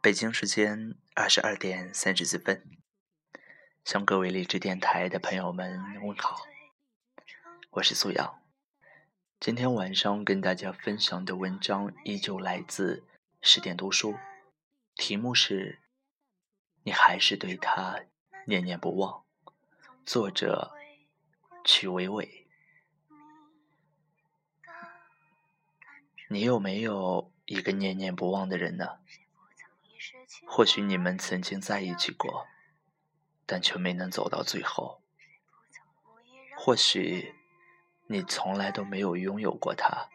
北京时间二十二点三十四分，向各位励志电台的朋友们问好，我是苏阳。今天晚上跟大家分享的文章依旧来自十点读书，题目是“你还是对他念念不忘”，作者曲伟伟。你有没有一个念念不忘的人呢？或许你们曾经在一起过，但却没能走到最后。或许你从来都没有拥有过他，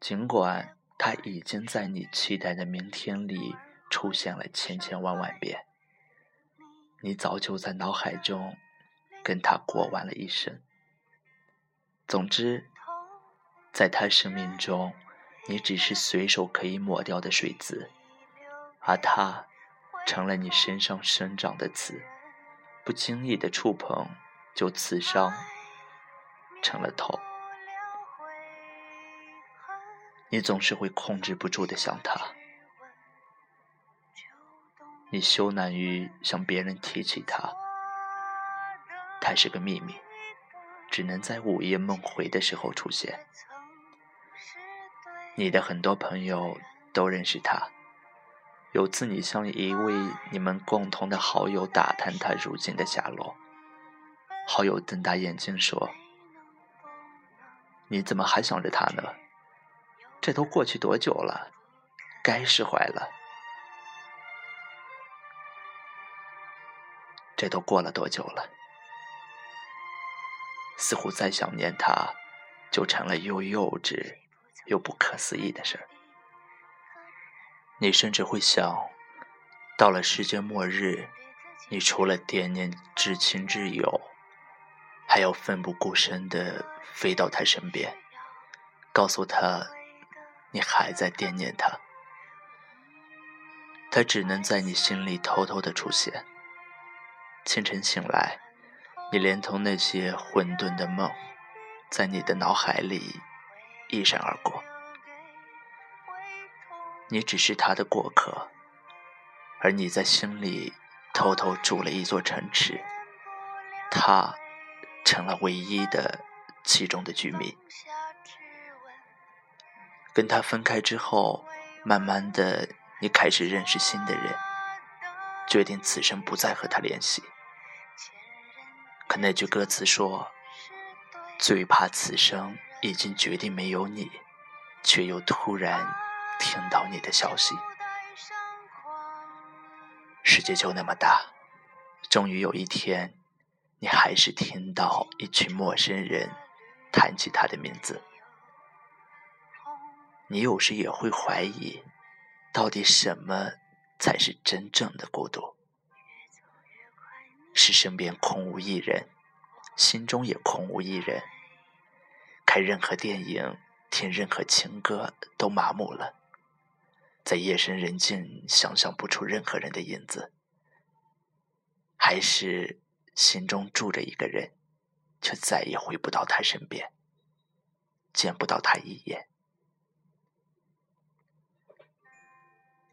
尽管他已经在你期待的明天里出现了千千万万遍，你早就在脑海中跟他过完了一生。总之，在他生命中，你只是随手可以抹掉的水渍。而他成了你身上生长的刺，不经意的触碰就刺伤，成了痛。你总是会控制不住的想他，你羞赧于向别人提起他，他是个秘密，只能在午夜梦回的时候出现。你的很多朋友都认识他。有次，你向一位你们共同的好友打探他如今的下落，好友瞪大眼睛说：“你怎么还想着他呢？这都过去多久了？该释怀了。这都过了多久了？似乎再想念他，就成了又幼稚又不可思议的事儿。”你甚至会想，到了世界末日，你除了惦念至亲至友，还要奋不顾身的飞到他身边，告诉他你还在惦念他。他只能在你心里偷偷的出现。清晨醒来，你连同那些混沌的梦，在你的脑海里一闪而过。你只是他的过客，而你在心里偷偷筑了一座城池，他成了唯一的其中的居民。跟他分开之后，慢慢的，你开始认识新的人，决定此生不再和他联系。可那句歌词说：“最怕此生已经决定没有你，却又突然。”听到你的消息，世界就那么大，终于有一天，你还是听到一群陌生人谈起他的名字。你有时也会怀疑，到底什么才是真正的孤独？是身边空无一人，心中也空无一人，看任何电影，听任何情歌都麻木了。在夜深人静，想象不出任何人的影子，还是心中住着一个人，却再也回不到他身边，见不到他一眼。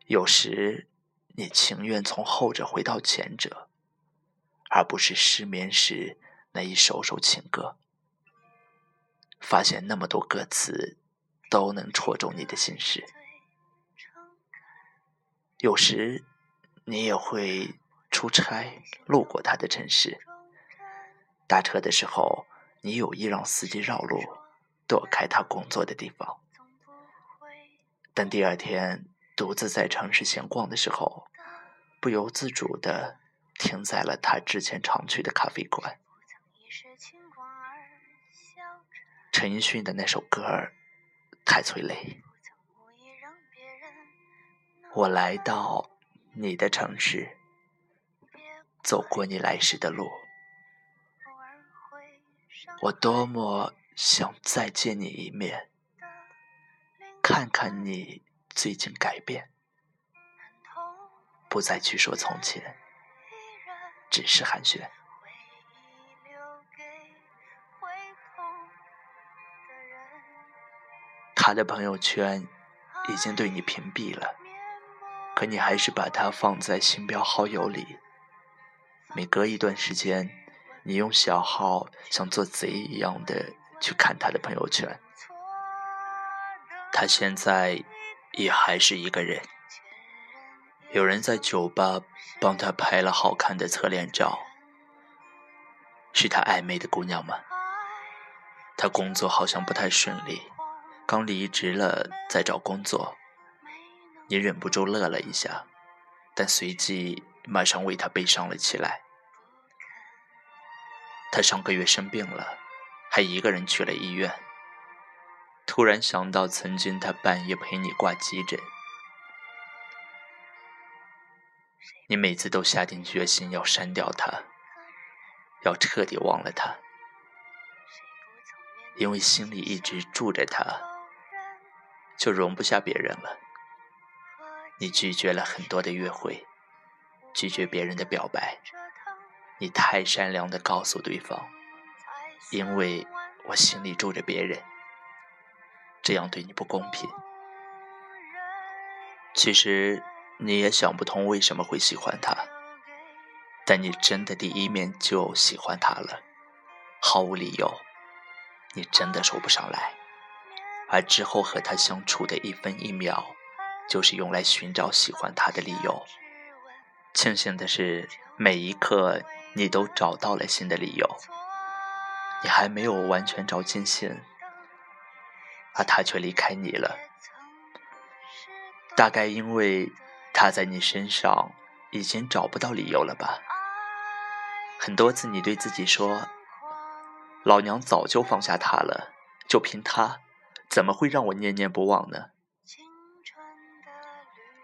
有时，你情愿从后者回到前者，而不是失眠时那一首首情歌，发现那么多歌词都能戳中你的心事。有时，你也会出差路过他的城市。搭车的时候，你有意让司机绕路，躲开他工作的地方。等第二天独自在城市闲逛的时候，不由自主的停在了他之前常去的咖啡馆。陈奕迅的那首歌太催泪。我来到你的城市，走过你来时的路，我多么想再见你一面，看看你最近改变，不再去说从前，只是寒暄。他的朋友圈已经对你屏蔽了，可你还是把他放在星标好友里。每隔一段时间，你用小号像做贼一样的去看他的朋友圈。他现在也还是一个人，有人在酒吧帮他拍了好看的侧脸照，是他暧昧的姑娘吗？他工作好像不太顺利，刚离职了，在找工作。你忍不住乐了一下，但随即。马上为他悲伤了起来。他上个月生病了，还一个人去了医院。突然想到曾经他半夜陪你挂急诊，你每次都下定决心要删掉他，要彻底忘了他，因为心里一直住着他，就容不下别人了。你拒绝了很多的约会。拒绝别人的表白，你太善良的告诉对方，因为我心里住着别人，这样对你不公平。其实你也想不通为什么会喜欢他，但你真的第一面就喜欢他了，毫无理由，你真的说不上来。而之后和他相处的一分一秒，就是用来寻找喜欢他的理由。庆幸的是，每一刻你都找到了新的理由。你还没有完全找尽兴，而他却离开你了。大概因为他在你身上已经找不到理由了吧？很多次你对自己说：“老娘早就放下他了，就凭他，怎么会让我念念不忘呢？”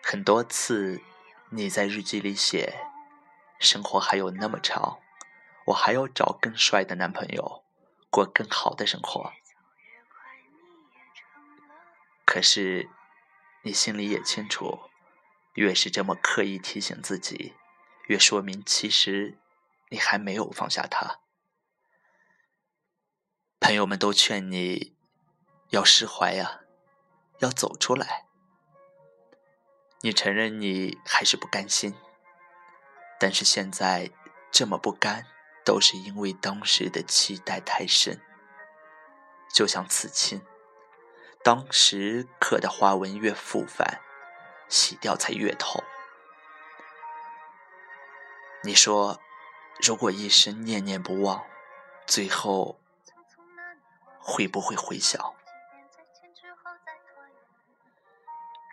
很多次。你在日记里写：“生活还有那么长，我还要找更帅的男朋友，过更好的生活。”可是，你心里也清楚，越是这么刻意提醒自己，越说明其实你还没有放下他。朋友们都劝你要释怀呀，要走出来。你承认你还是不甘心，但是现在这么不甘，都是因为当时的期待太深。就像刺青，当时刻的花纹越复繁，洗掉才越痛。你说，如果一生念念不忘，最后会不会回想？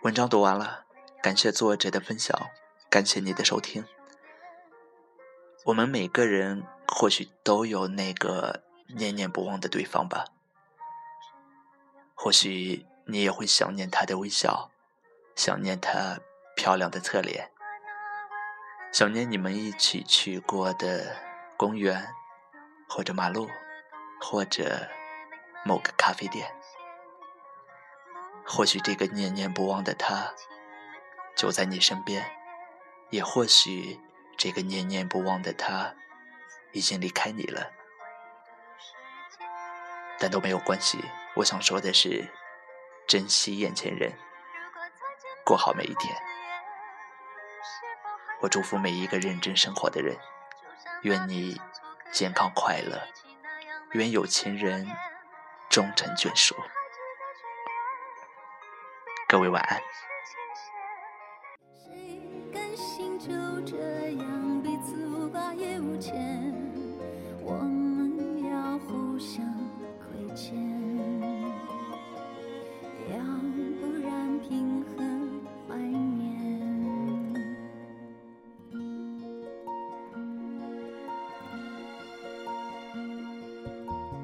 文章读完了。感谢作者的分享，感谢你的收听。我们每个人或许都有那个念念不忘的对方吧。或许你也会想念他的微笑，想念他漂亮的侧脸，想念你们一起去过的公园，或者马路，或者某个咖啡店。或许这个念念不忘的他。就在你身边，也或许这个念念不忘的他已经离开你了，但都没有关系。我想说的是，珍惜眼前人，过好每一天。我祝福每一个认真生活的人，愿你健康快乐，愿有情人终成眷属。各位晚安。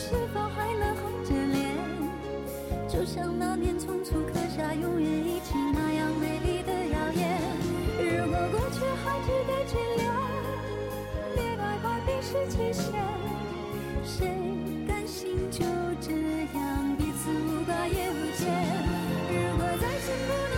是否还能红着脸？就像那年匆促刻下永远一起那样美丽的谣言。如果过去还值得眷恋，别太快冰释前嫌。谁甘心就这样彼此无挂也无牵？如果再见不能